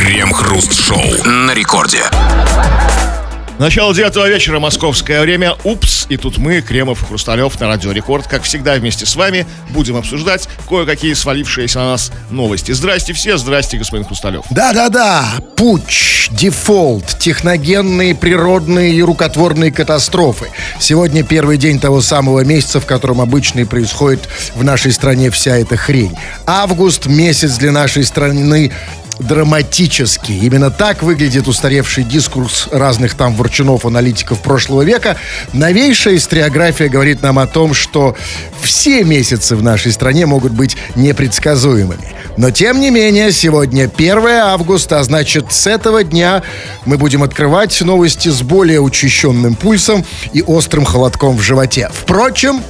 Крем-хруст-шоу на рекорде. Начало девятого вечера, московское время. Упс, и тут мы, Кремов и Хрусталев на Радио Рекорд, как всегда вместе с вами будем обсуждать кое-какие свалившиеся на нас новости. Здрасте все, здрасте, господин Хрусталев. Да-да-да, путч, дефолт, техногенные, природные и рукотворные катастрофы. Сегодня первый день того самого месяца, в котором обычно и происходит в нашей стране вся эта хрень. Август, месяц для нашей страны драматический. Именно так выглядит устаревший дискурс разных там ворчунов, аналитиков прошлого века. Новейшая историография говорит нам о том, что все месяцы в нашей стране могут быть непредсказуемыми. Но, тем не менее, сегодня 1 августа, а значит, с этого дня мы будем открывать новости с более учащенным пульсом и острым холодком в животе. Впрочем,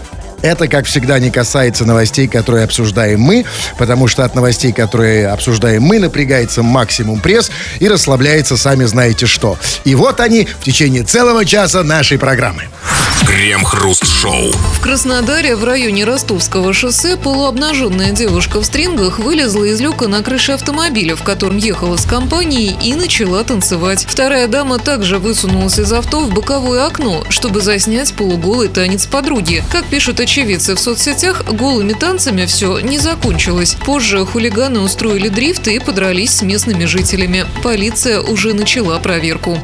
это, как всегда, не касается новостей, которые обсуждаем мы, потому что от новостей, которые обсуждаем мы, напрягается максимум пресс и расслабляется сами знаете что. И вот они в течение целого часа нашей программы. Крем-хруст-шоу. В Краснодаре в районе Ростовского шоссе полуобнаженная девушка в стрингах вылезла из люка на крыше автомобиля, в котором ехала с компанией, и начала танцевать. Вторая дама также высунулась из авто в боковое окно, чтобы заснять полуголый танец подруги. Как пишут очевидцы в соцсетях, голыми танцами все не закончилось. Позже хулиганы устроили дрифт и подрались с местными жителями. Полиция уже начала проверку.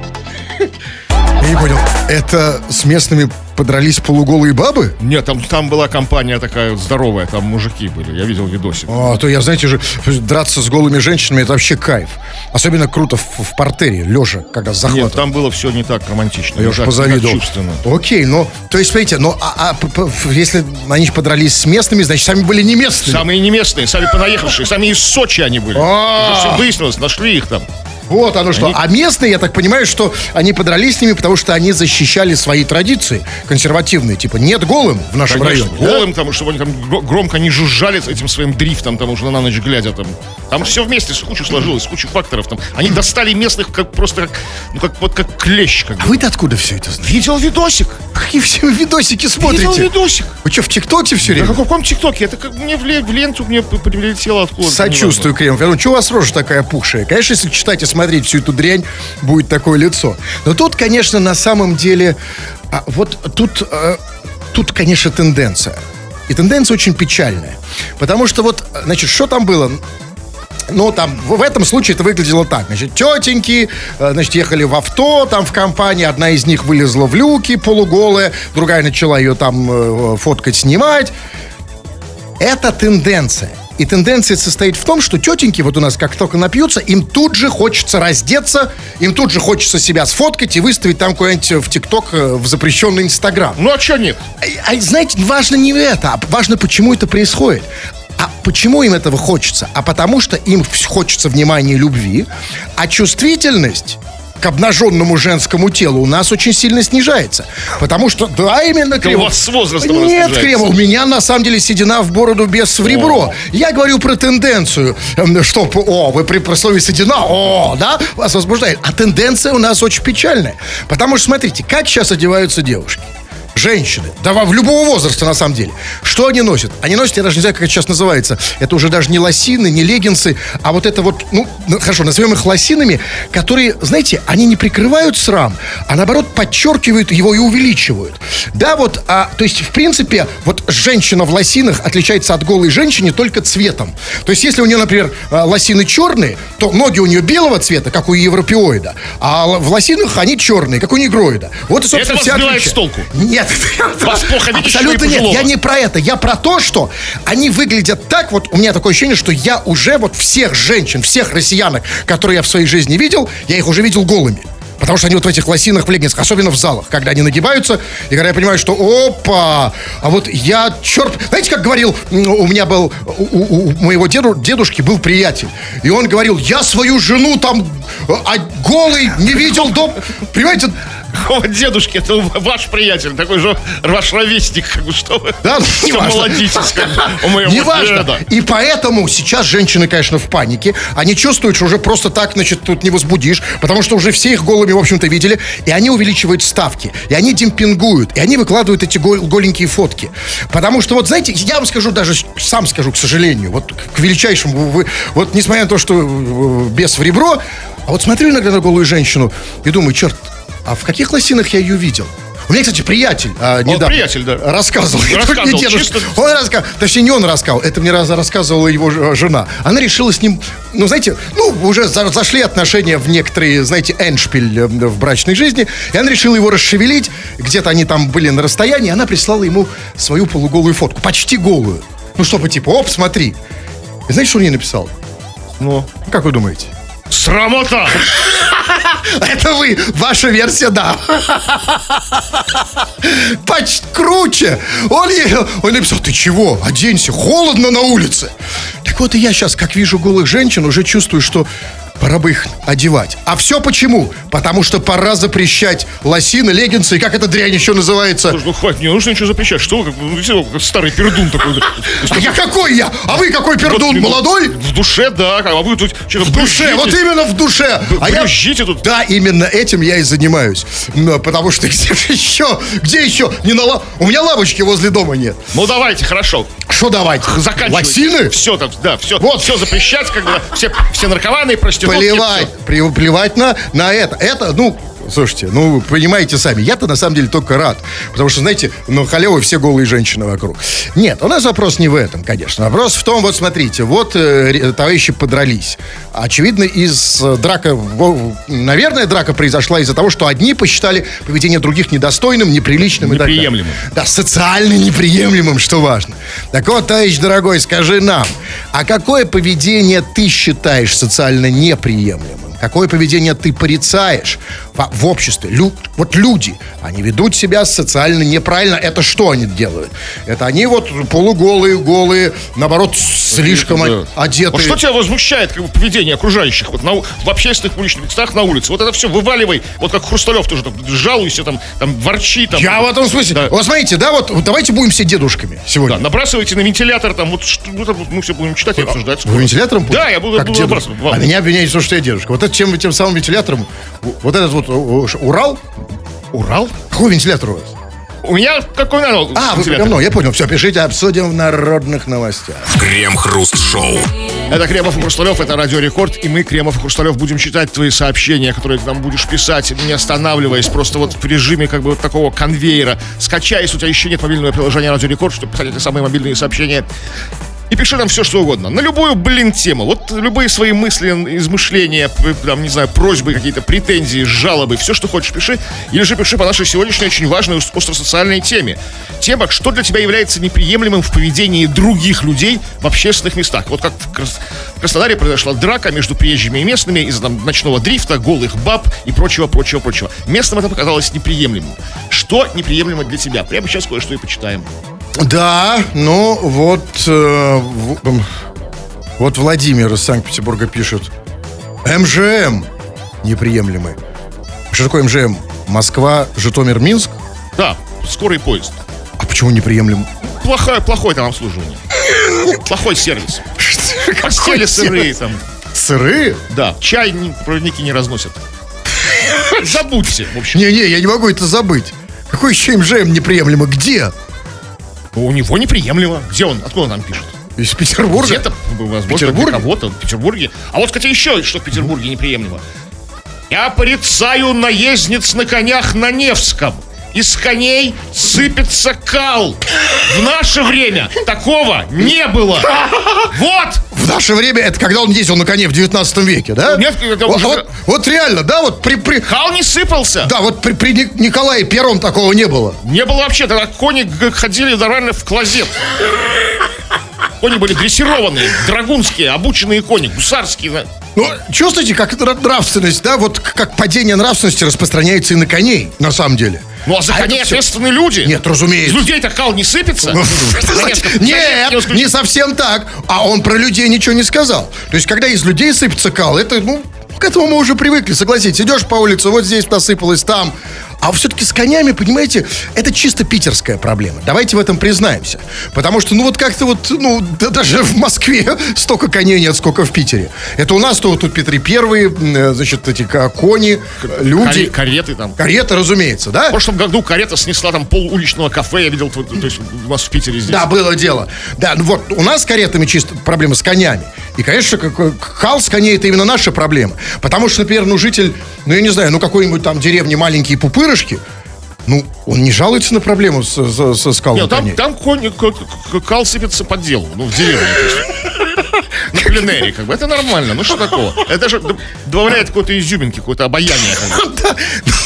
Я не понял, это с местными подрались полуголые бабы? Нет, там, там была компания такая здоровая, там мужики были, я видел видосик. А, то я, знаете же, драться с голыми женщинами, это вообще кайф. Особенно круто в, в портере, лежа, когда с захватом. Нет, там было все не так романтично. Я уж не так- позавидовал. чувственно. Окей, ну, то есть, смотрите, ну, а, а если они подрались с местными, значит, сами были не местными. Самые не местные, сами понаехавшие, сами из Сочи они были. А. Уже все выяснилось, нашли их там. Вот оно что. Они- А местные, я так понимаю, что они подрались с ними, потому что они защищали свои традиции консервативные. Типа, нет голым в нашем Конечно, районе. да? голым, потому что они там гро- громко не жужжали с этим своим дрифтом, там уже на ночь глядя там. Там все вместе с кучу сложилось, с кучу факторов там. Они достали местных как просто как, ну как вот как клещ. Как. А вы-то откуда все это знаете? Видел видосик? Какие все видосики смотрите? Видел видосик? Вы что, в ТикТоке все Да время? в каком ТикТоке? Это как мне в, ле- в ленту мне прилетело откуда Сочувствую, Кремов. Ну, что у вас рожа такая пухшая? Конечно, если читать и смотреть всю эту дрянь, будет такое лицо. Но тут, конечно, на самом деле, а, вот тут, э, тут, конечно, тенденция. И тенденция очень печальная. Потому что вот, э, значит, что там было? Ну, там, в этом случае это выглядело так. Значит, тетеньки, э, значит, ехали в авто, там, в компании. Одна из них вылезла в люки полуголая, другая начала ее там э, фоткать, снимать. Это тенденция. И тенденция состоит в том, что тетеньки вот у нас как только напьются, им тут же хочется раздеться, им тут же хочется себя сфоткать и выставить там куда-нибудь в ТикТок, э, в запрещенный Инстаграм. Ну а что нет? А, а знаете, важно не это, а важно, почему это происходит. А почему им этого хочется? А потому что им хочется внимания и любви, а чувствительность к обнаженному женскому телу у нас очень сильно снижается. Потому что, да, именно Кремов. вас с возрастом Нет. Кремов, у меня на самом деле седина в бороду без в ребро. Я говорю про тенденцию, эм, что, о, вы при, при слове седина, о, да, вас возбуждает. А тенденция у нас очень печальная. Потому что, смотрите, как сейчас одеваются девушки. Женщины, да в любого возраста на самом деле. Что они носят? Они носят, я даже не знаю, как это сейчас называется. Это уже даже не лосины, не леггинсы, а вот это вот, ну, хорошо, назовем их лосинами, которые, знаете, они не прикрывают срам, а наоборот подчеркивают его и увеличивают. Да, вот, а, то есть, в принципе, вот женщина в лосинах отличается от голой женщины только цветом. То есть, если у нее, например, а, лосины черные, то ноги у нее белого цвета, как у европеоида, а в лосинах они черные, как у негроида. Вот и, собственно, Это вас сбивает с толку? Нет. Вас плохо видишь, Абсолютно нет. Я не про это. Я про то, что они выглядят так. Вот у меня такое ощущение, что я уже вот всех женщин, всех россиянок, которые я в своей жизни видел, я их уже видел голыми. Потому что они вот в этих лосинах, в леггинсах, особенно в залах, когда они нагибаются, и когда я понимаю, что опа, а вот я, черт, знаете, как говорил, у меня был, у, у- у моего деду, дедушки был приятель, и он говорил, я свою жену там э, а, голой не видел дом, понимаете, какого дедушки? Это ваш приятель, такой же ваш ровесник, как бы, что вы. Да, неважно. молодитесь, как у моего Неважно. деда. И поэтому сейчас женщины, конечно, в панике. Они чувствуют, что уже просто так, значит, тут не возбудишь, потому что уже все их голыми, в общем-то, видели. И они увеличивают ставки. И они демпингуют. И они выкладывают эти гол- голенькие фотки. Потому что, вот, знаете, я вам скажу, даже сам скажу, к сожалению, вот к величайшему, вы, вот несмотря на то, что э, без в ребро, а вот смотрю иногда на голую женщину и думаю, черт, а в каких лосинах я ее видел? У меня, кстати, приятель а, недавно приятель, да. рассказывал. Рассказывал, чисто- Он рассказывал, точнее, не он рассказывал, это мне раз рассказывала его жена. Она решила с ним, ну, знаете, ну, уже за- зашли отношения в некоторые, знаете, эншпиль э, в брачной жизни, и она решила его расшевелить, где-то они там были на расстоянии, она прислала ему свою полуголую фотку, почти голую. Ну, чтобы типа, оп, смотри. И знаете, что он ей написал? Ну, Как вы думаете? Срамота! Это вы, ваша версия, да. Почти круче. Он, он написал, ты чего, оденься, холодно на улице. Так вот и я сейчас, как вижу голых женщин, уже чувствую, что пора бы их одевать. А все почему? Потому что пора запрещать лосины, леггинсы и как эта дрянь еще называется. Слушай, ну хватит, не нужно ничего запрещать. Что вы, как, ну, как старый пердун такой. А я какой я? А вы какой пердун, молодой? В душе, да, а вы тут что-то В душе, вот именно в душе. А я тут. Да, именно этим я и занимаюсь. Потому что где же еще? Где еще? Не на У меня лавочки возле дома нет. Ну давайте, хорошо. Что давайте? Заканчивайте. Лосины? Все там, да, все. Вот. Все запрещать, как бы, все, все наркоманы, проститутки. Плевать. плевать на, на это. Это, ну, слушайте, ну, вы понимаете сами. Я-то на самом деле только рад. Потому что, знаете, ну, халявы все голые женщины вокруг. Нет, у нас вопрос не в этом, конечно. Вопрос в том, вот смотрите, вот э, товарищи подрались. Очевидно, из э, драка, наверное, драка произошла из-за того, что одни посчитали поведение других недостойным, неприличным и так далее. Неприемлемым. Да, социально неприемлемым, что важно. Так вот, товарищ дорогой, скажи нам, а какое поведение ты считаешь социально неприемлемым? Какое поведение ты порицаешь в, в обществе? Лю- вот люди, они ведут себя социально неправильно. Это что они делают? Это они вот полуголые, голые, наоборот, слишком Да. одетые. Вот что тебя возмущает как бы, поведение окружающих вот на, в общественных уличных местах на улице? Вот это все вываливай, вот как Хрусталев тоже там жалуйся, там, там ворчи, там. Я в этом смысле. Да. Вот смотрите, да, вот, вот давайте будем все дедушками сегодня. Да, набрасывайте на вентилятор, там, вот, что, ну, там, мы все будем читать и обсуждать. Вы вентилятором? Да, я буду- Как буду набрасывать. А меня том, что я дедушка. Вот это тем, тем самым вентилятором, вот этот вот о, Урал? Урал? Какой вентилятор у вас? У меня какой надо? А, вы давно, я понял. Все, пишите, обсудим в народных новостях. Крем-хруст-шоу. Это Кремов и Хрусталев, это Радио Рекорд, и мы, Кремов и Хрусталев, будем читать твои сообщения, которые ты нам будешь писать, не останавливаясь, просто вот в режиме как бы вот такого конвейера. Скачай, если у тебя еще нет мобильного приложения Радио Рекорд, чтобы писать эти самые мобильные сообщения. И пиши нам все, что угодно. На любую, блин, тему. Вот любые свои мысли, измышления, там, не знаю, просьбы, какие-то претензии, жалобы, все, что хочешь, пиши. Или же пиши по нашей сегодняшней очень важной ос- остросоциальной теме. Тема, что для тебя является неприемлемым в поведении других людей в общественных местах. Вот как в Краснодаре произошла драка между приезжими и местными из-за там, ночного дрифта, голых баб и прочего, прочего, прочего. Местным это показалось неприемлемым. Что неприемлемо для тебя? Прямо сейчас кое-что и почитаем. Да, ну вот, э, в- м, вот Владимир из Санкт-Петербурга пишет. МЖМ неприемлемый. Что такое МЖМ? Москва, Житомир, Минск? Да, скорый поезд. А почему неприемлем? Плохое, плохое там обслуживание. Плохой сервис. Постели сырые там. Сыры? Да, чай проводники не разносят. Забудьте, в общем. Не-не, я не могу это забыть. Какой еще МЖМ неприемлемо? Где? У него неприемлемо. Где он? Откуда он нам пишет? Из Петербурга? Где-то, возможно, Петербурге? кого-то в Петербурге. А вот, кстати, еще что в Петербурге неприемлемо. Я порицаю наездниц на конях на Невском. Из коней сыпется кал. В наше время такого не было. Вот! В наше время, это когда он ездил на коне в 19 веке, да? Нет, это вот, уже- вот- вот реально, да, вот при, при- Кал не сыпался. да, вот при, при Ни- Николае Первом такого не было. Не было вообще, тогда кони ходили нормально в клозет. Кони были дрессированные, драгунские, обученные кони, гусарские. да. Ну, чувствуете, как нравственность, да, вот как падение нравственности распространяется и на коней, на самом деле. Ну а за А всё- ответственные люди. Нет, разумеется. людей-то кал не сыпется. Ну, Нет, не совсем так. А он про людей ничего не сказал. То есть, когда из людей сыпется кал, это, ну, к этому мы уже привыкли, согласитесь. Идешь по улице, вот здесь насыпалось, там. А все-таки с конями, понимаете, это чисто питерская проблема. Давайте в этом признаемся. Потому что, ну вот как-то вот, ну, да, даже в Москве столько коней нет, сколько в Питере. Это у нас-то вот тут Петри Первые, м, значит, эти кони, люди. Каре- кареты там. Карета, разумеется, да? В прошлом году карета снесла там пол уличного кафе, я видел, вот, то есть у нас в Питере здесь. Да, было дело. Да, ну вот у нас с каретами чисто проблема с конями. И, конечно, какой- хал с коней это именно наша проблема. Потому что, например, ну, житель, ну, я не знаю, ну, какой-нибудь там деревни маленькие пупырышки, ну, он не жалуется на проблему с, с, со скалой Нет, там, коней. там конь, кал сыпется по делу, ну, в деревне. На пленэре, как бы, это нормально, ну что такого? Это же добавляет какой-то изюминки, какое-то обаяние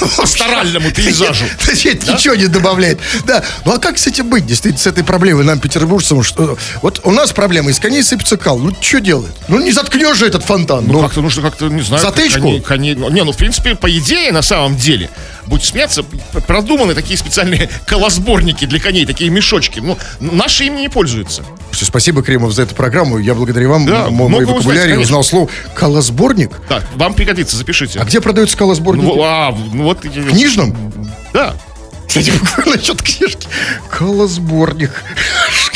ну, пасторальному пейзажу. Нет, Ничего не добавляет. Да. Ну а как с этим быть, действительно, с этой проблемой нам, петербуржцам? Что, вот у нас проблема, из коней сыпется кал. Ну что делать? Ну не заткнешь же этот фонтан. Ну, Ну, как-то нужно как-то, не знаю... Затычку? ну, не, ну, в принципе, по идее, на самом деле, будь смеяться, продуманы такие специальные колосборники для коней, такие мешочки. Ну, наши ими не пользуются. Слушайте, спасибо, Кремов, за эту программу. Я благодаря вам, Да, мой вокабулярий конечно. узнал слово «колосборник». Так, вам пригодится, запишите. А где продаются колосборники? Ну, а, ну вот... В книжном? Да. Кстати, насчет книжки. Колосборник.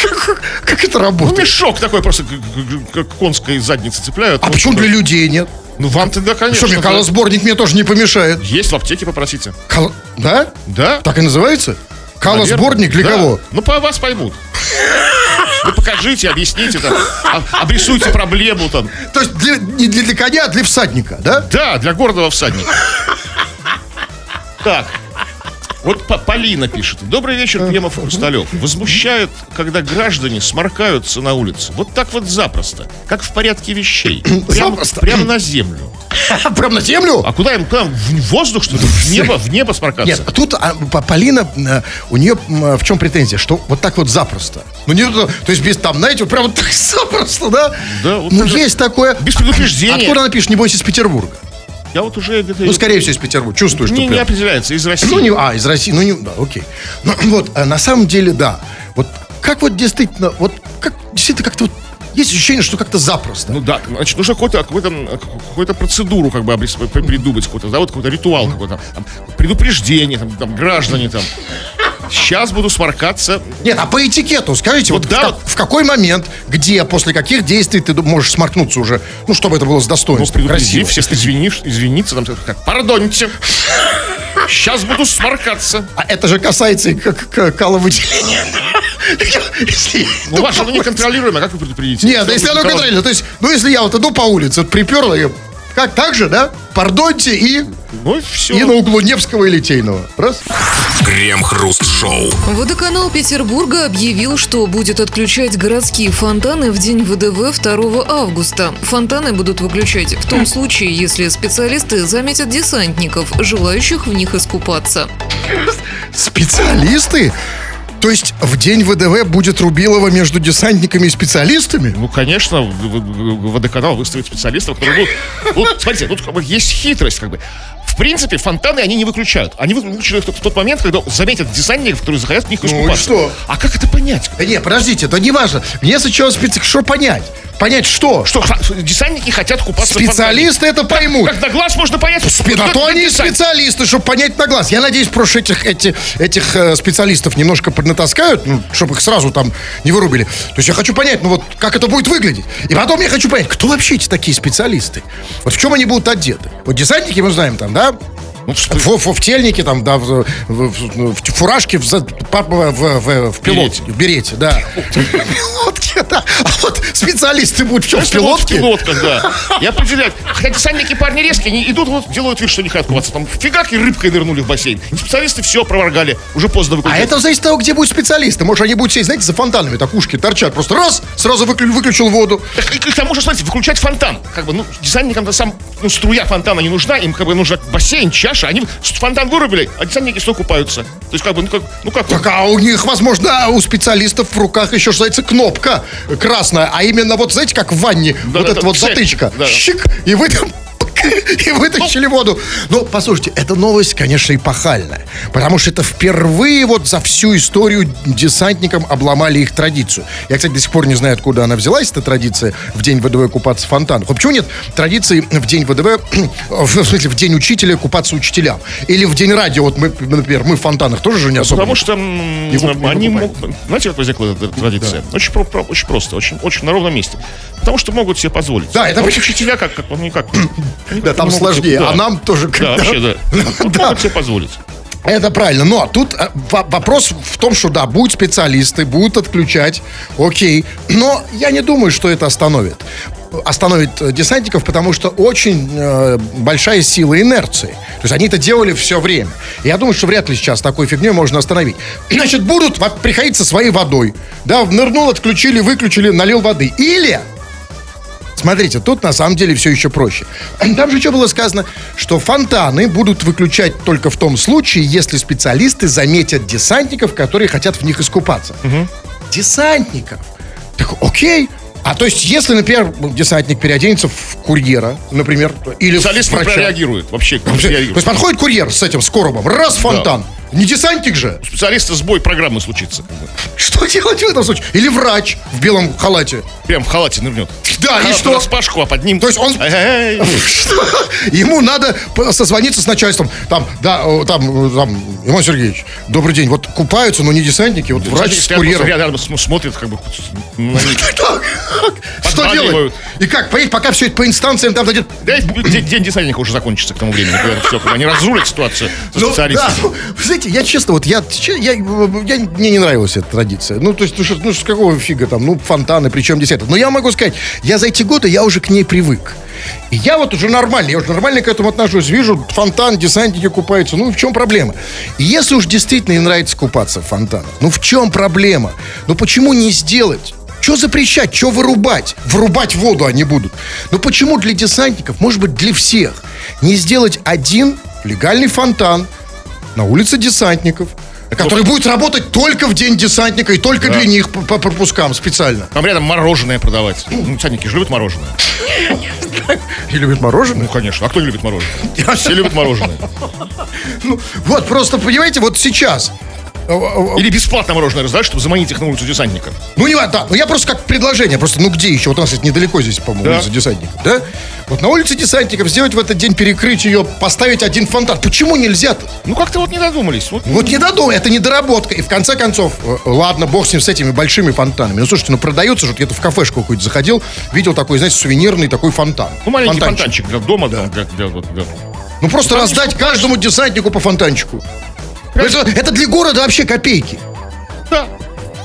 Как, как это Ну, работает? мешок такой просто, как конской задницы цепляют. А Ну, почему для людей нет? Ну, вам тогда, конечно. Что, мне колосборник мне тоже не помешает. Есть в аптеке, попросите. Кол- Да? Да? Так и называется? Колосборник для Да. кого? Ну, по вас поймут. Вы покажите, объясните там, а- обрисуйте проблему там. То есть для- не для, коня, а для всадника, да? Да, для гордого всадника. Так. Вот Полина пишет. Добрый вечер, Кремов Хрусталев. Возмущают, когда граждане сморкаются на улице. Вот так вот запросто. Как в порядке вещей. Прям, Запросто. прям на землю. Прям на землю? А куда им? Куда? В воздух, что ли? В небо, в небо сморкаться? Нет, тут а, Полина, э, у нее м, в чем претензия? Что вот так вот запросто. Ну, не, то то есть без там, знаете, вот прям вот так запросто, да? Да, вот ну, есть такое. Без предупреждения. Откуда она пишет, небось, из Петербурга? Я вот уже где-то... Ну, скорее всего, из Петербурга. Чувствую, что не, не прям- определяется, из России. Ну, не, а, из России, ну, не, да, окей. Ну, вот, а на самом деле, да. Вот как вот действительно, вот как действительно как-то вот есть ощущение, что как-то запросто. Ну да, значит, нужно какую-то какую какую процедуру как бы придумать, какой-то, да, вот какой-то ритуал какой-то, там, предупреждение, там, там, граждане там. Сейчас буду сморкаться. Нет, а по этикету, скажите, Вот вот, да, в, как- вот. в какой момент, где, после каких действий ты можешь сморкнуться уже, ну, чтобы это было с Ну, достоинством, предупреди красиво. всех, извинишь, извиниться, там, как, пардоньте. Сейчас буду сморкаться. А это же касается и как к- каловыделения. Если- Ну, ваше, оно неконтролируемое, как вы предупредите? Нет, да если оно контролируемо, то есть, ну, если я вот иду по улице, вот приперла, я, как так же, да? Пардоньте и, Ну, все. и на углу Невского и Литейного. Раз. Крем-хруст-шоу. Водоканал Петербурга объявил, что будет отключать городские фонтаны в день ВДВ 2 августа. Фонтаны будут выключать в том случае, если специалисты заметят десантников, желающих в них искупаться. Специалисты? То есть в день ВДВ будет Рубилова между десантниками и специалистами? Ну, конечно, в- водоканал выставит специалистов, которые будут... Вот, смотрите, тут как бы есть хитрость, как бы. В принципе, фонтаны они не выключают. Они выключают в тот момент, когда заметят десантников, которые захотят в них Ну искупаться. что? А как это понять? Да не, подождите, это не важно. Мне сначала специ... Что понять? Понять что? Что, десантники хотят купаться. Специалисты это поймут. Как на глаз можно понять? Спи- кто На то они специалисты, чтобы понять на глаз. Я надеюсь, просто этих, эти, этих э, специалистов немножко поднатаскают, ну, чтобы их сразу там не вырубили. То есть я хочу понять, ну вот, как это будет выглядеть. И потом я хочу понять, кто вообще эти такие специалисты? Вот в чем они будут одеты? Вот десантники мы знаем там, да? ¿verdad? Ну, В, в, в тельнике, там, да, в, в- в- в фуражке, в, в, в, в, в пилотке. В берете, да. В пилотке, да. А вот специалисты будут в чем? В вот в пилотке? пилотках, да. И определять. Хотя десантники парни резкие, они идут, вот, делают вид, что не хотят купаться. Там фигак и рыбкой нырнули в бассейн. И специалисты все проворгали. Уже поздно А выключать. это зависит от того, где будут специалисты. Может, они будут сидеть, знаете, за фонтанами, так ушки торчат. Просто раз, сразу выклю- выключил воду. Так, и к тому же, смотрите, выключать фонтан. Как бы, ну, десантникам-то сам, ну, струя фонтана не нужна, им как бы нужен бассейн, чаша. Они фонтан вырубили, а десантники что купаются. То есть, как бы, ну как, ну как. Так, а у них, возможно, у специалистов в руках еще, что называется, кнопка красная. А именно, вот знаете, как в ванне, Да, вот да, эта да, вот затычка. да. Щик, и вы там и вытащили воду. Ну, послушайте, эта новость, конечно, эпохальная. Потому что это впервые вот за всю историю десантникам обломали их традицию. Я, кстати, до сих пор не знаю, откуда она взялась, эта традиция в день ВДВ купаться в фонтанах. А почему нет традиции в день ВДВ, в смысле, в день учителя купаться учителям? Или в день радио, вот мы, например, мы в фонтанах тоже же не особо. Потому что Не не они могут... Знаете, как возникла эта традиция? Очень, про- про- очень просто, очень, очень на ровном месте. Потому что могут себе позволить. Да, это А учителя как, как, они как... Да, там сложнее, а нам тоже Да, когда- вообще, да. Вот Да. Могут себе позволить. Это правильно, но тут э, во- вопрос в том, что да, будут специалисты, будут отключать, окей, но я не думаю, что это остановит. Остановит э, десантников, потому что очень э, большая сила инерции. То есть они это делали все время. Я думаю, что вряд ли сейчас такой фигней можно остановить. Значит, будут приходить со своей водой. Да, нырнул, отключили, выключили, налил воды. Или Смотрите, тут на самом деле все еще проще. Там же что было сказано, что фонтаны будут выключать только в том случае, если специалисты заметят десантников, которые хотят в них искупаться. Десантников. Так, окей. А то есть, если, например, десантник переоденется в курьера, например, или в Специалист не врача. прореагирует. Вообще, Вообще, То реагирует. есть подходит курьер с этим, с коробом, раз фонтан. Не десантник же. Специалиста сбой программы случится. Что делать в этом случае? Или врач в белом халате. Прям в халате нырнет. Да, и Халат что? нараспашку, а под ним... То есть он-. Что? Ему надо созвониться с начальством. Там, да, там, э, там, Иван Сергеевич, добрый день. Вот купаются, но не десантники, вот врач с курьером. Рядом см- смотрят, как бы Что делать? И как? Поедь, пока все это по инстанциям там дойдет. Да, и день, десантника уже закончится к тому времени. они разрулят ситуацию со Ну, специалистами. ну, знаете, я честно, вот я, я, я- мне не нравилась эта традиция. Ну, то есть, ну, что, ну, с какого фига там, ну, фонтаны, причем здесь это. Но я могу сказать, я за эти годы, я уже к ней привык. И я вот уже нормально, я уже нормально к этому отношусь. Вижу, фонтан, десантники купаются. Ну, в чем проблема? И если уж действительно им нравится купаться в фонтанах, ну, в чем проблема? Ну, почему не сделать? Что запрещать? Что вырубать? Вырубать воду они будут. Но почему для десантников, может быть, для всех, не сделать один легальный фонтан на улице десантников, который будет работать только в день десантника и только для них по, по пропускам специально. Там рядом мороженое продавать. Ну, десантники же любят мороженое. И любит мороженое. Ну, конечно. А кто не любит мороженое? Все любят мороженое. Ну, вот, просто, понимаете, вот сейчас. Э, э, Или бесплатно мороженое раздать, чтобы заманить их на улицу десантников. Ну, не да, ну я просто как предложение, просто, ну где еще? Вот у нас это недалеко здесь, по-моему, Да. улица десантников, да? Вот на улице десантников сделать в этот день, перекрыть ее, поставить один фонтан. Почему нельзя-то? Ну, как-то вот не додумались. Вот, Вот не додумай, это недоработка. И в конце концов, э, ладно, бог с ним, с этими большими фонтанами. Ну, слушайте, ну продается же, вот где-то в кафешку какую-то заходил, видел такой, знаете, сувенирный такой фонтан. ну, маленький Фонтанчик. фонтанчик для дома. там, для- для- вот, для- Ну, просто раздать каждому десантнику по фонтанчику. Это, это для города вообще копейки. Да.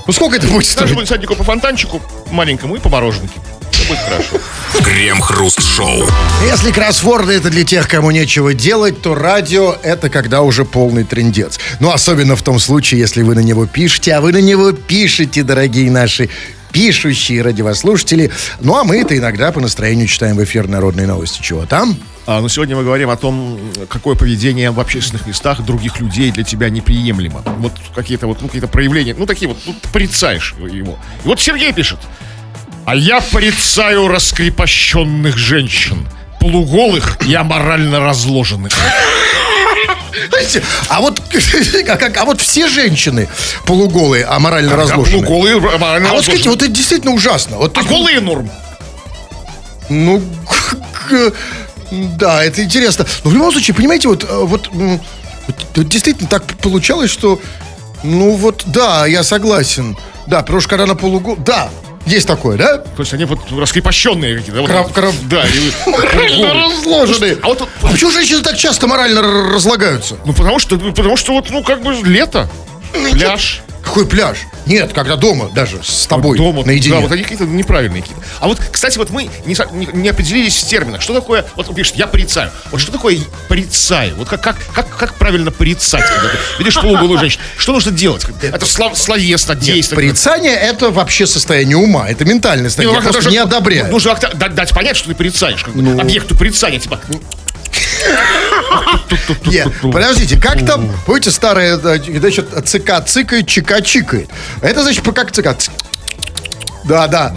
Ну, сколько это будет стоить? Каждому десантнику по фонтанчику маленькому и по мороженке. Все будет хорошо. Крем-хруст-шоу. Если кроссворды это для тех, кому нечего делать, то радио это когда уже полный трендец. Ну, особенно в том случае, если вы на него пишете, а вы на него пишете, дорогие наши пишущие радиослушатели. Ну, а мы это иногда по настроению читаем в эфир народные новости. Чего там? А, но сегодня мы говорим о том, какое поведение в общественных местах других людей для тебя неприемлемо. Вот какие-то вот, ну, какие-то проявления, ну, такие вот, ну, ты порицаешь его. И вот Сергей пишет. А я порицаю раскрепощенных женщин, полуголых и аморально разложенных. Знаете, а вот, а, как- а вот все женщины полуголые, а морально А разложенные. полуголые аморально А вот скажите, вот это действительно ужасно. Вот, А есть, голые норм. Ну, к- да, это интересно. Но в любом случае, понимаете, вот, э, вот, вот действительно так получалось, что, ну вот, да, я согласен. Да, потому что когда на полугол... Да, есть такое, да? То есть они вот раскрепощенные какие-то. Вот, крав- Да, и Морально разложенные. А вот, А почему женщины так часто морально разлагаются? ну потому что, потому что вот, ну как бы лето, пляж. Какой пляж? Нет, когда дома даже с тобой Дома, наедине. Да, вот они какие-то неправильные какие-то. А вот, кстати, вот мы не, не- не определились в терминах. Что такое, вот он пишет, я порицаю. Вот что такое порицаю? Вот как, как, как, как правильно порицать, когда ты видишь полуголую женщину? Что нужно делать? Это слов, словесно, действовать. Порицание это вообще состояние ума, это ментальное Не, состояние. ну, Я просто не одобряю. Нужно дать, понять, что ты порицаешь. Как Ну. Объекту порицания, типа. Нет, подождите, как там, помните, старая, да, значит, ЦК цикает, ЧК чикает. Это значит, как ЦК? Ц- Да, да.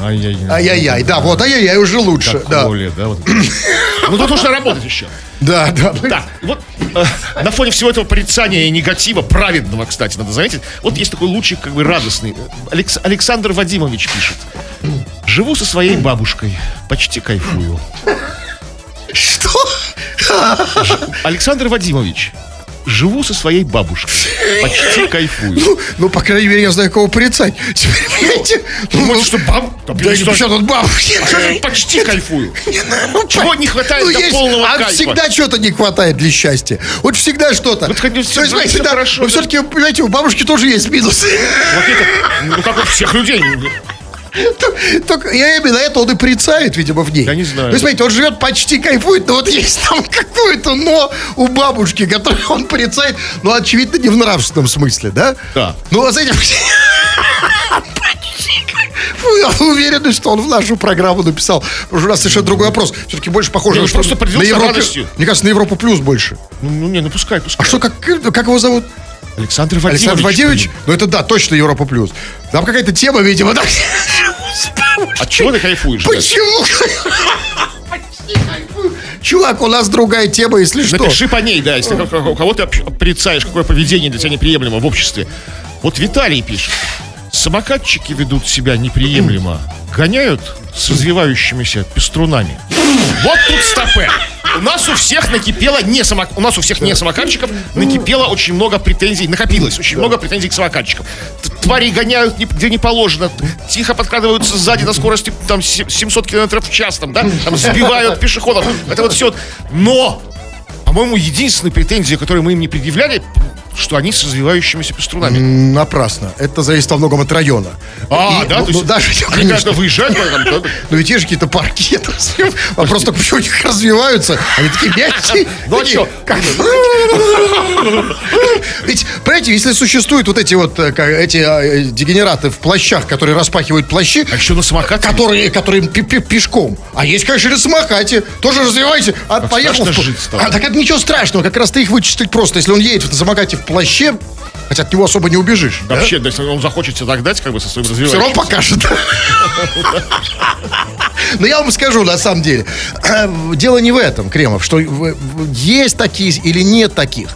Ай-яй-яй. Да, вот ай-яй-яй уже лучше. Да. Да. Ну тут нужно работать еще. Да, да. Так, вот э, на фоне всего этого порицания и негатива, праведного, кстати, надо заметить, вот есть такой лучик, как бы радостный. Алекс- Александр Вадимович пишет. Живу со своей бабушкой, почти кайфую. Что? Александр Вадимович, живу со своей бабушкой, почти кайфую. Ну, ну, по крайней мере, я знаю, кого порицать. Понимаете? Ну, вот что баб... Да, Да, что- тут бабушки? же почти кайфую. Ну, Чего не хватает ну, до полного а кайфа? всегда что-то не хватает для счастья. Вот всегда что-то. Вот хоть да, хорошо, но все-таки, понимаете, у бабушки тоже есть минусы. Вот это, ну как у всех людей. Только я именно это он и порицает, видимо, в ней. Я не знаю. Вы смотрите, он живет почти кайфует, но вот есть там какое-то но у бабушки, которое он порицает, ну, очевидно, не в нравственном смысле, да? Да. Ну, а с этим... Кайфует. Я уверен, что он в нашу программу написал. Потому что у нас совершенно другой вопрос. Все-таки больше похоже Не, на ну, что- просто на радостью. Мне кажется, на Европу плюс больше. Ну, ну, не, ну пускай, А пускай. что, как, как его зовут? Александр Вадимович. Александр Вадимович? Ну, это да, точно Европа плюс. Там какая-то тема, видимо, да? От чего ты кайфуешь? Почему? Чувак, у нас другая тема, если что. Напиши по ней, да, если у кого ты порицаешь, какое поведение для тебя неприемлемо в обществе. Вот Виталий пишет. Самокатчики ведут себя неприемлемо. Гоняют с развивающимися пеструнами. Вот тут стопе. У нас у всех накипело не самок... у нас у всех не самокатчиков накипело очень много претензий, накопилось очень много претензий к самокатчикам. Твари гоняют где не положено, тихо подкрадываются сзади на скорости там се- 700 километров в час, там, да, там сбивают пешеходов. Это вот все. Но по-моему, единственная претензия, которую мы им не предъявляли, что они с развивающимися пеструнами. Напрасно. Это зависит во многом от района. А, И, да? ну, то ну, есть, даже, они, конечно. конечно, выезжают, там, да, Но ведь есть же какие-то парки. Вопрос только, почему они так развиваются? Они такие мягкие. Ну, а как- Ведь, понимаете, если существуют вот эти вот э, эти э, дегенераты в плащах, которые распахивают плащи, А еще на самокате. которые, которые пешком. А есть, конечно, на самокате. Тоже развивайте. А поехал. А, так это ничего страшного. Как раз ты их вычислить просто. Если он едет на самокате в плаще, хотя от него особо не убежишь. да? Вообще, да, если он захочет тебе так дать, как бы со своим Все равно развивающимся. покажет. Но я вам скажу, на самом деле, дело не в этом, Кремов, что есть такие или нет таких.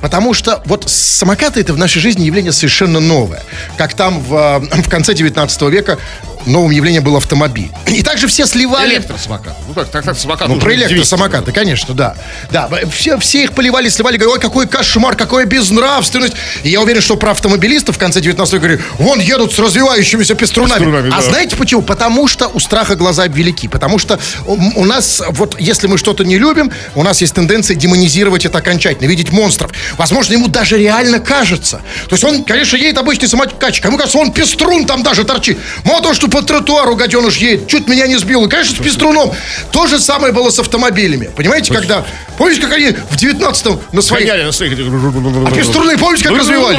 Потому что вот самокаты это в нашей жизни явление совершенно новое. Как там в, в конце 19 века новым явлением был автомобиль. И также все сливали... Электросамокат. Ну как, так, так, самокат. Ну, про электросамокаты, конечно, да. Да, все, все их поливали, сливали, говорили, ой, какой кошмар, какая безнравственность. И я уверен, что про автомобилистов в конце 19 века говорили, вон едут с развивающимися пеструнами. Пеструнами, а да. знаете почему? Потому что у страха глаза велики. Потому что у, у нас, вот если мы что-то не любим, у нас есть тенденция демонизировать это окончательно, видеть монстров. Возможно, ему даже реально кажется. То есть он, конечно, едет обычный самокатчик, а ему кажется, он пеструн там даже торчит. Мало того, что по тротуару гаденыш едет, чуть меня не сбил. И, конечно, с пеструном. То же самое было с автомобилями. Понимаете, когда... Помните, как они в 19-м на своих... Гоняли на своих... А пеструны, помните, как развивались?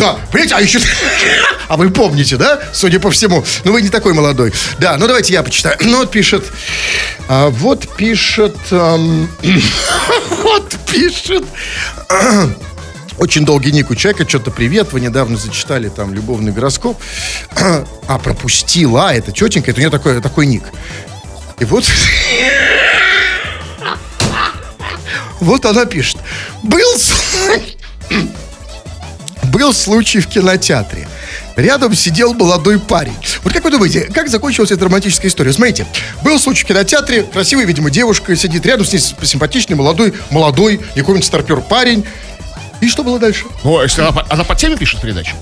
Да, понимаете, а еще... А вы помните, да? Судя по всему. Ну, вы не такой молодой. Да, ну давайте я почитаю. Ну, вот пишет... а, вот пишет... вот пишет... Очень долгий ник у человека, что-то привет, вы недавно зачитали там любовный гороскоп, а пропустила, это тетенька, это у нее такой, такой ник. И вот... Вот она пишет. Был... Был случай в кинотеатре. Рядом сидел молодой парень. Вот как вы думаете, как закончилась эта романтическая история? Смотрите, был случай в кинотеатре, красивая, видимо, девушка сидит рядом с ней симпатичный, молодой, молодой, какой-нибудь старпер парень. И что было дальше? Ну, если она, она по теме пишет передачу.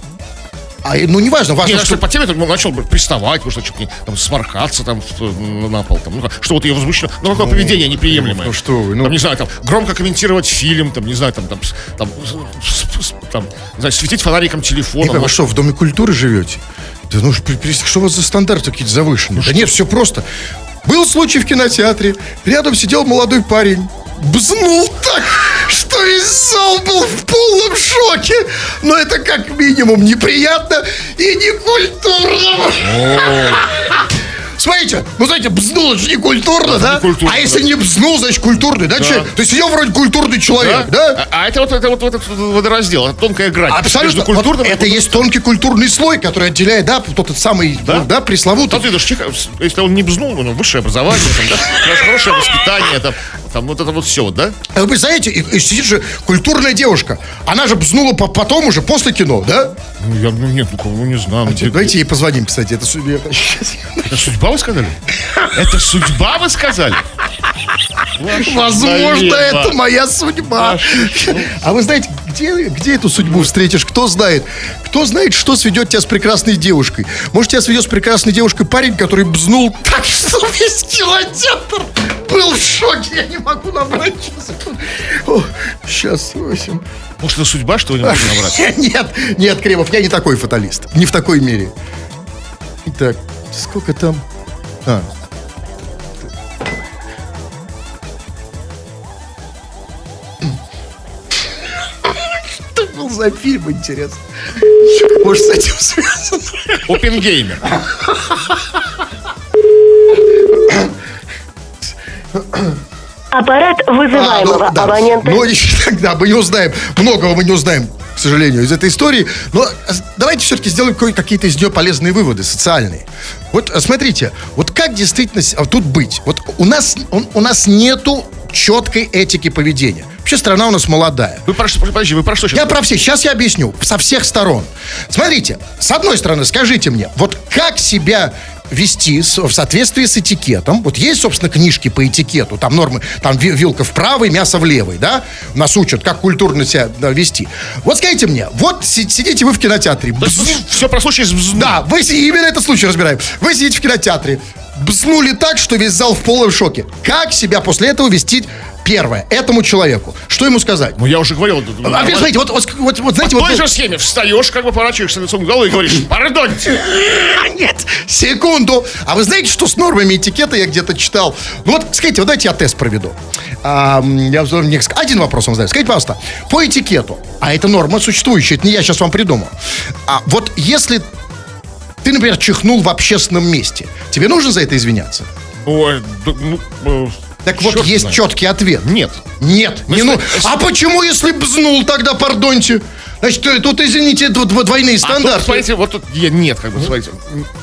А, ну, неважно, важно, Не, что... если по теме, то он начал приставать, может, что-то там, сморкаться там на пол. Там, ну, что вот ее возмущено. Ну, какое поведение неприемлемое. ну что вы, ну. Там, не знаю, там, громко комментировать фильм, там, не знаю, там, там, там, там, не знаю, светить фонариком телефона. Никак, вы что, в Доме культуры живете? Да ну, что у вас за стандарты какие-то завышенные? да нет, все просто. Был случай в кинотеатре. Рядом сидел молодой парень. Бзнул так, что весь зал был в полном шоке. Но это как минимум неприятно и некультурно. смотрите, ну знаете, бзнул это же не культурно, да? не культурно, а если не бзнул, значит культурный, да, человек? То есть я вроде культурный человек, да? А, а это вот это вот, этот водораздел, это тонкая грань. Абсолютно. Между культурным Вот это есть тонкий культурный слой, который отделяет, да, тот самый, Да? да, да пресловутый. Там ты даже если он не бзнул, у него высшее образование, там, да, хорош- хорошее воспитание, там, там вот это вот все, да? А Вы представляете, и, и сидит же культурная девушка. Она же бзнула по- потом уже, после кино, да? Ну, я, ну, нет, ну, ну, не знаю. ну, ты- Давайте ей позвоним, кстати. Это судья. Это судьба, вы сказали? Это судьба, вы сказали? Возможно, это моя судьба. А вы знаете, где, где эту судьбу встретишь? Кто знает? Кто знает, что сведет тебя с прекрасной девушкой? Может, тебя сведет с прекрасной девушкой парень, который бзнул так, что весь кинотеатр был в шоке. Я не могу набрать. Сейчас. О, сейчас, восемь. Может, это судьба, что ли, можно набрать? Нет, нет, Кремов, я не такой фаталист. Не в такой мере. Итак, сколько там? А. за фильм, интересно? Может, с этим связано? Опенгеймер. Аппарат вызываемого А, ну, да. абонента. Ну, еще тогда мы не узнаем. Многого мы не узнаем, к сожалению, из этой истории. Но э, давайте все-таки сделаем какие-то из нее полезные выводы, социальные. Вот э, смотрите, вот как действительно а, тут быть? Вот у нас, он- у нас нету четкой этики поведения. Вообще страна у нас молодая. Вы про подожди, вы про что сейчас? Я про все. Сейчас я объясню. Со всех сторон. Смотрите, с одной стороны, скажите мне, вот как себя вести в соответствии с этикетом. Вот есть, собственно, книжки по этикету, там нормы, там ви- вилка в правой, мясо в левой, да? Нас учат, как культурно себя да, вести. Вот скажите мне, вот си- сидите вы в кинотеатре. Все про случай с бзну. Да, вы именно этот случай разбираем. Вы сидите в кинотеатре, бзнули так, что весь зал в полном шоке. Как себя после этого вести первое этому человеку? Что ему сказать? Ну, я уже говорил. А вы смотрите, вот, вот, вот, вот знаете, По вот... той же схеме встаешь, как бы поворачиваешься лицом к голову и говоришь, пардоньте. Нет, секунду. А вы знаете, что с нормами этикета я где-то читал? Ну вот, скажите, вот давайте я тест проведу. А, я вам не- один вопрос вам задаю. Скажите, пожалуйста, по этикету, а это норма существующая, это не я сейчас вам придумал. А вот если ты, например, чихнул в общественном месте, тебе нужно за это извиняться? Ой, да, ну, э, Так вот, черт есть знает. четкий ответ. Нет. Нет, не ну. А почему, если бзнул, тогда пардоньте? Значит, э, тут, извините, тут дво- двойные А тут, стандарты. смотрите, вот тут я- нет, как бы, смотрите,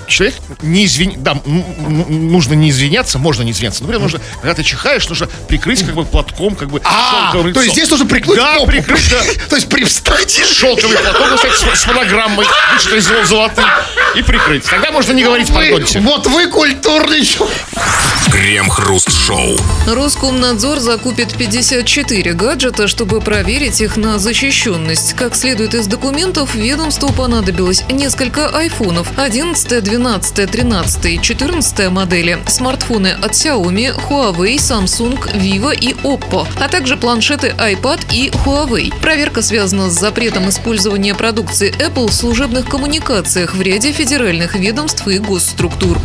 человек не извин... да, нужно не извиняться, можно не извиняться. Например, нужно, когда ты чихаешь, нужно прикрыть как бы платком, как бы А, шелковым то есть здесь нужно прикрыть Да, попу. прикрыть, да. То есть привстать. Шелковый платок, кстати, с, монограммой, вышитой зол- золотым, и прикрыть. Тогда можно не говорить пардоньте. вот вы культурный человек. Крем-хруст-шоу. Роскомнадзор закупит 54 гаджета, чтобы проверить их на защищенность. Как следует из документов, ведомству понадобилось несколько айфонов 11, 12, 13 и 14 модели, смартфоны от Xiaomi, Huawei, Samsung, Vivo и Oppo, а также планшеты iPad и Huawei. Проверка связана с запретом использования продукции Apple в служебных коммуникациях в ряде федеральных ведомств и госструктур.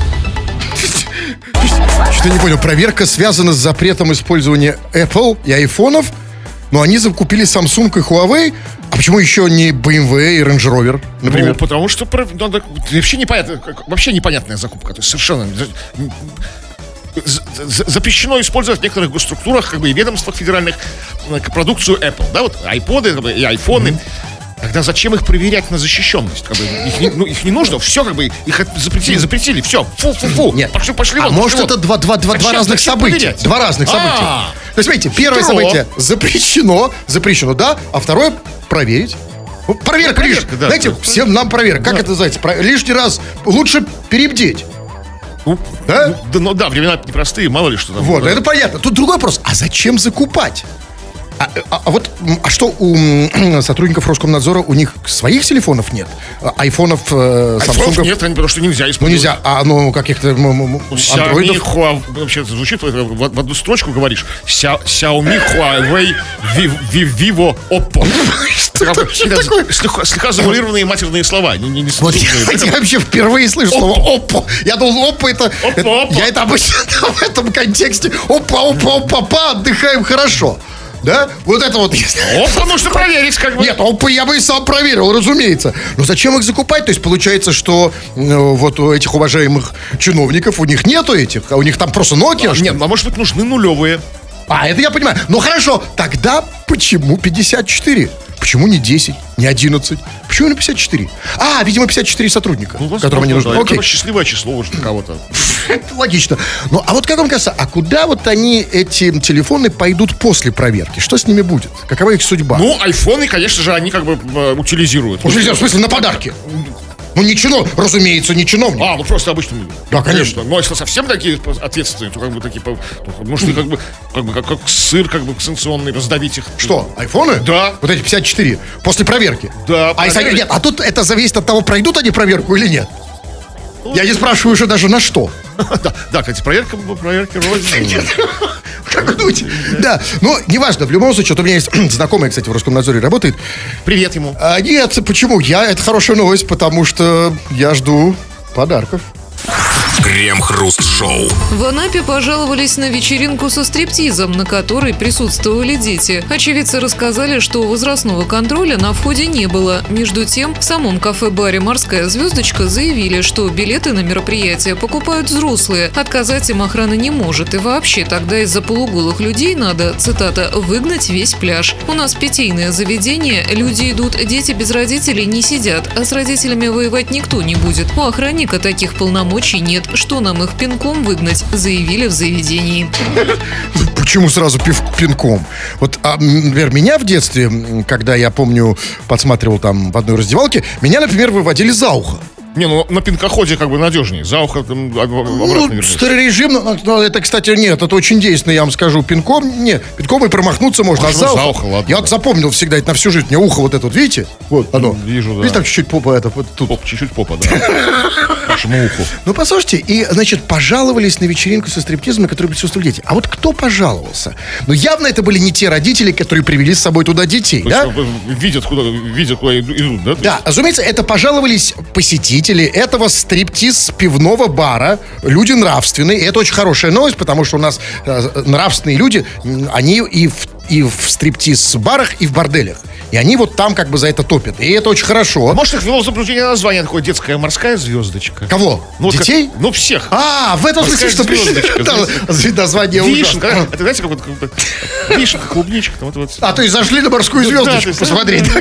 Что-то не понял. Проверка связана с запретом использования Apple и айфонов. Но они закупили Samsung и Huawei. А почему еще не BMW и Range Rover, например? Ну, потому что надо- вообще непонятно, вообще непонятная закупка. То есть совершенно за- за- за- запрещено использовать в некоторых госструктурах, как бы и ведомствах федеральных э, продукцию Apple, да, вот айподы бы, и айфоны. Тогда зачем их проверять на защищенность? Как бы, их, не, ну, их не нужно, все как бы, их запретили, запретили, все, фу-фу-фу, Нет. пошли, пошли а вон, может пошли это вон. два, два, два, два разных события? проверять? Два разных А. события. То есть, смотрите, первое Хитро. событие запрещено, запрещено, да, а второе проверить. Ну, Проверка, Проверка, лишь- да. Знаете, всем нам проверка. Как это называется? Про- Лишний раз лучше перебдеть. Ну, Да? ну, да, ну да, времена непростые, мало ли что там. Вот, было. это понятно. Тут другой вопрос. А зачем закупать? А, а- а вот, а что у сотрудников Роскомнадзора у них своих телефонов нет? А, Айфонов, э, Самсунгов? нет, они, потому что нельзя Ну использовать. нельзя, а ну каких-то андроидов. Huawei, вообще это звучит в, в- одну строчку говоришь. Ся- Xiaomi, Huawei, Vivo, Oppo. Слегка, завуалированные матерные слова. Вот я, вообще впервые слышу слово «опа». Я думал, «опа» это... Я это обычно в этом контексте «опа, опа, опа, па, отдыхаем хорошо». Да? Вот это вот. Опа, нужно проверить, как бы. Нет, опа, я бы и сам проверил, разумеется. Но зачем их закупать? То есть получается, что э, вот у этих уважаемых чиновников, у них нету этих, а у них там просто Nokia. А? Нет, а может быть нужны нулевые? А, это я понимаю. Ну хорошо, тогда почему 54? Почему не 10, не 11? Почему не 54? А, видимо, 54 сотрудника, которым они нужны. Ну, Да, Окей. это счастливое число уже для кого-то. Логично. Ну, а вот как вам кажется, а куда вот они, эти телефоны, пойдут после проверки? Что с ними будет? Какова их судьба? Ну, айфоны, конечно же, они как бы э, утилизируют. Нельзя, в смысле, на подарки? Ну, не чинов, разумеется, не чиновник. А, ну просто обычно. Да, конечно. Но если совсем такие ответственные, то как бы такие, может, и как бы, как бы как, как сыр, как бы санкционный, раздавить их. Что, айфоны? Да. Вот эти 54, после проверки? Да, А если нет, а тут это зависит от того, пройдут они проверку или нет. Я не спрашиваю уже даже на что. Да, да, кстати, проверка, проверки рознь. Как дуть. Да, но неважно, в любом случае, вот у меня есть знакомый, кстати, в Роскомнадзоре работает. Привет ему. А, нет, почему? Я, это хорошая новость, потому что я жду подарков. Крем-хруст-шоу. В Анапе пожаловались на вечеринку со стриптизом, на которой присутствовали дети. Очевидцы рассказали, что возрастного контроля на входе не было. Между тем, в самом кафе-баре «Морская звездочка» заявили, что билеты на мероприятие покупают взрослые. Отказать им охрана не может. И вообще, тогда из-за полуголых людей надо, цитата, «выгнать весь пляж». У нас питейное заведение, люди идут, дети без родителей не сидят, а с родителями воевать никто не будет. У охранника таких полномочий нет. Что нам их пинком выгнать, заявили в заведении. Почему сразу пив, пинком? Вот, а, например, меня в детстве, когда я помню, подсматривал там в одной раздевалке, меня, например, выводили за ухо. Не, ну на пинкоходе как бы надежнее. За ухо там, об- обратно Ну, старый режим, но, но это, кстати, нет, это очень действенно, я вам скажу. Пинком, не, пинком и промахнуться можно. А за за ухо, ухо, ладно, я да. вот запомнил всегда, это на всю жизнь. У меня ухо вот это вот, видите? Вот оно. Вижу, да. Видите, там чуть-чуть попа это вот тут. Поп, чуть-чуть попа, да. Вашему уху. Ну, послушайте, и, значит, пожаловались на вечеринку со стриптизом, на которой присутствовали дети. А вот кто пожаловался? Ну, явно это были не те родители, которые привели с собой туда детей, да? Видят, куда, видят, куда иду- идут, да? Да, разумеется, это пожаловались посетители этого стриптиз пивного бара. Люди нравственные. И это очень хорошая новость, потому что у нас э, нравственные люди, они и в, и в стриптиз-барах, и в борделях. И они вот там как бы за это топят. И это очень хорошо. Может, их ввело в заблуждение название такое детская морская звездочка. Кого? Ну, вот как- Детей? ну, всех. А, в этом смысле, что Там знаете. название Вишенка. Это знаете, как вот вишенка, клубничка. Там, вот, вот. А, то есть зашли на морскую звездочку посмотреть.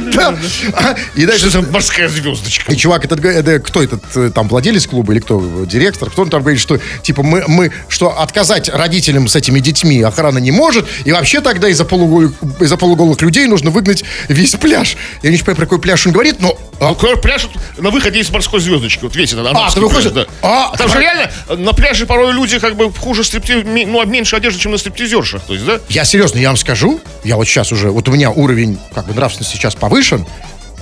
А, И дальше за морская звездочка? И чувак, этот, кто этот, э, там, владелец клуба или кто, директор, кто он там говорит, что, типа, мы, мы, что отказать родителям с этими детьми охрана не может, и вообще тогда из-за полуголых, из-за полуголых людей нужно выгнать весь пляж. Я не понимаю, про какой пляж он говорит, но... а, Ну, пляж на выходе из морской звездочки. Вот весь этот ты анапский выходишь- да. А, А там же реально на пляже порой люди как бы хуже стриптиз, ну, меньше одежды, чем на стриптизершах. То есть, да? Я серьезно, я вам скажу, я вот сейчас уже, вот у меня уровень, как бы, нравственности сейчас повышен,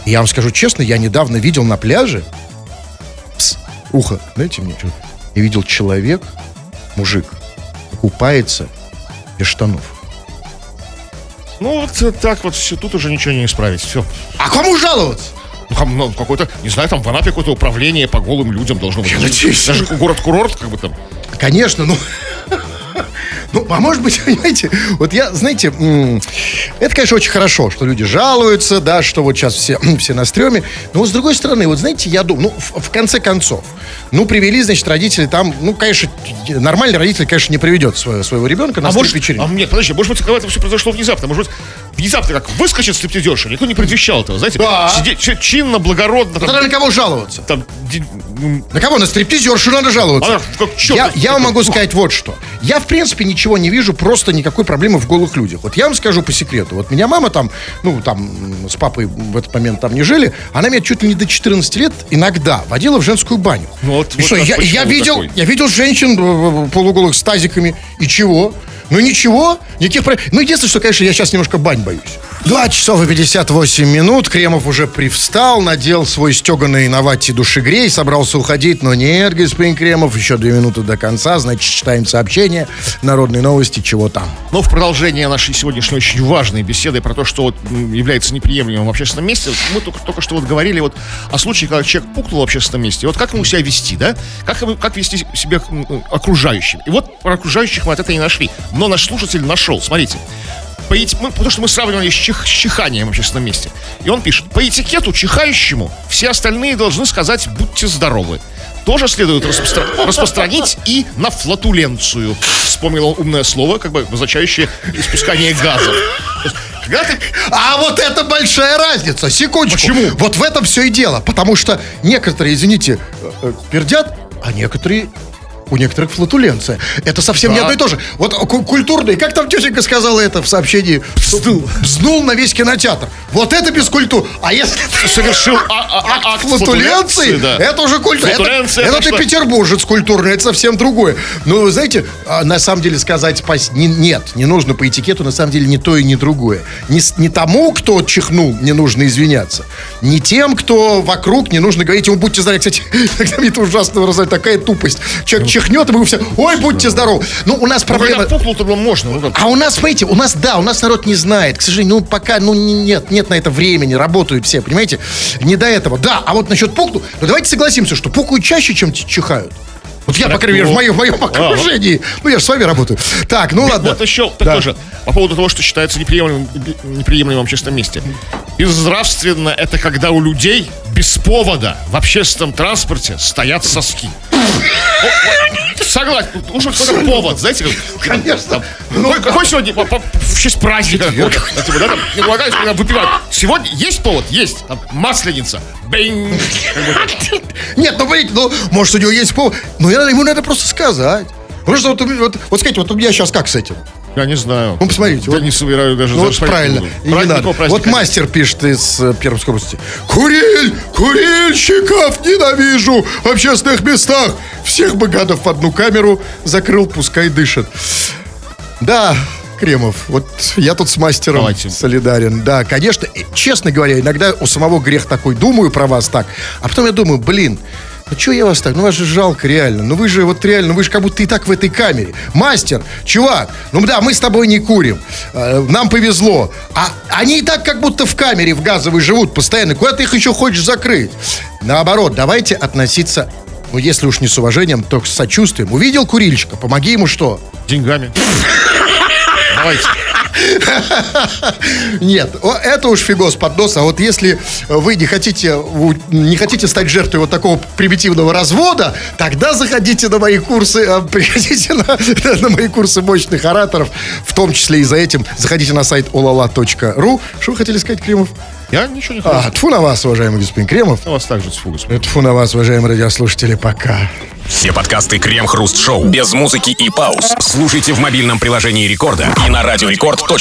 я вам скажу честно, я недавно видел на пляже, пс, ухо, знаете мне, что? Я видел человек, мужик, купается без штанов. Ну, вот э, так вот все, тут уже ничего не исправить. Все. А кому жаловаться? Ну, там, ну, какое-то, не знаю, там в Анапе какое-то управление по голым людям должно быть. Даже город-курорт, как бы там. Конечно, ну... Ну, а может быть, понимаете, вот я, знаете, это, конечно, очень хорошо, что люди жалуются, да, что вот сейчас все, все на стреме. Но вот с другой стороны, вот знаете, я думаю, ну, в, в конце концов, ну, привели, значит, родители там, ну, конечно, нормальный родитель, конечно, не приведет своего, своего ребенка на А может, вечеринку. а нет, подожди, может быть, когда это все произошло внезапно, может быть, внезапно как выскочит стриптизерша, никто не предвещал этого, знаете, Да. сидеть чи- чинно, благородно, там, Тогда на кого жаловаться? там, ну, На кого? На стриптизершу надо жаловаться. Она как черт я, я вам могу сказать вот что. Я, в принципе, ничего не вижу, просто никакой проблемы в голых людях. Вот я вам скажу по секрету. Вот меня мама там, ну, там, с папой в этот момент там не жили, она меня чуть ли не до 14 лет иногда водила в женскую баню. Ну, вот- И вот что, я, я видел, такой? я видел женщин э, э, полуголых с тазиками. И чего? Ну ничего, никаких проблем. Ну единственное, что, конечно, я сейчас немножко бань боюсь. 2 часов и 58 минут. Кремов уже привстал, надел свой стеганый на вате душегрей, собрался уходить. Но нет, господин Кремов, еще две минуты до конца. Значит, читаем сообщение. Народные новости, чего там. Но в продолжение нашей сегодняшней очень важной беседы про то, что вот является неприемлемым в общественном месте, мы только, только что вот говорили вот о случае, когда человек пукнул в общественном месте. Вот как ему себя вести, да? Как, как вести себя окружающим? И вот про окружающих мы от этого не нашли. Но наш слушатель нашел. Смотрите. По эти- мы- потому что мы сравнивали с, чих- с чиханием в общественном месте. И он пишет, по этикету чихающему все остальные должны сказать «будьте здоровы». Тоже следует распостра- распространить и на флатуленцию. Вспомнил он умное слово, как бы обозначающее испускание есть, Когда ты А вот это большая разница. Секундочку. Почему? Вот в этом все и дело. Потому что некоторые, извините, э, э, пердят, а некоторые у некоторых флатуленция. Это совсем не Да. одно и то же. Вот ку- культурный, как там тетенька сказала это в сообщении? Бзнул. Бзнул на весь кинотеатр. Вот это без культуры. А если совершил а- а- акт флатуленции, да. это уже культура. Это, ты петербуржец культурный, это совсем другое. Но вы знаете, а, на самом деле сказать не- нет, не нужно по этикету, на самом деле не то и не другое. Не, не тому, кто чихнул, не нужно извиняться. Не тем, кто вокруг, не нужно говорить ему будьте здоровы. Кстати, когда мне это ужасно выражает, такая тупость. Человек чихнет, и мы все, ой, будьте здоровы. Ну, у нас Ну, проблема... Когда пухнул, то было можно. Ну, А у нас, смотрите, у нас, да, у нас народ не знает. К сожалению, ну, пока, ну, не- нет, нет на это времени, работают все, понимаете? Не до этого. Да, а вот насчет пукну, ну, давайте согласимся, что пукают чаще, чем чихают. Вот я, по крайней мере, в моем, в моем окружении. Ну, я же с вами работаю. Так, ну ладно. Вот еще так Да. тоже по поводу того, что считается неприемлемым, неприемлемым в общественном месте. Безнравственно это когда у людей без повода в общественном транспорте стоят соски. Согласен, нужен какой-то повод, знаете, как- Конечно. Ну, какой, сегодня в честь праздника типа, да, там, не полагаюсь, когда выпивают. Сегодня есть повод? Есть. Там, масленица. Бэнь. Нет, ну, смотрите, ну, может, у него есть повод. Ну, я- ему надо просто сказать. Потому что вот, вот, вот скажите, вот у меня сейчас как с этим? Я не знаю. Ну, посмотрите, Я вот- не собираю даже Ну, вот правильно, не надо. Вот мастер пишет из э, Пермской области. Куриль, курильщиков ненавижу в общественных местах. Всех бы гадов в одну камеру закрыл, пускай дышат. Да, Кремов, вот я тут с мастером Давайте. солидарен. Да, конечно, и, честно говоря, иногда у самого грех такой, думаю про вас так, а потом я думаю, блин, ну что я вас так? Ну вас же жалко реально. Ну вы же вот реально, вы же как будто и так в этой камере. Мастер, чувак, ну да, мы с тобой не курим. Э, Нам повезло. А они и так как будто в камере в газовой живут постоянно. Куда ты их еще хочешь закрыть? Наоборот, давайте относиться, ну если уж не с уважением, то с сочувствием. Увидел курильщика, помоги ему что? Деньгами. Давайте. Нет, это уж фигос под нос. А вот если вы не хотите, не хотите стать жертвой вот такого примитивного развода, тогда заходите на мои курсы, э, приходите на, на мои курсы мощных ораторов, в том числе и за этим. Заходите на сайт olala.ru. Что вы хотели сказать, Кремов? Я ничего не хочу. А, тьфу на вас, уважаемый господин Кремов. У вас также с фугасом. Тьфу на вас, уважаемые радиослушатели, пока. Все подкасты Крем-Хруст Шоу без музыки и пауз. Слушайте в мобильном приложении Рекорда и на радиорекорд.ру.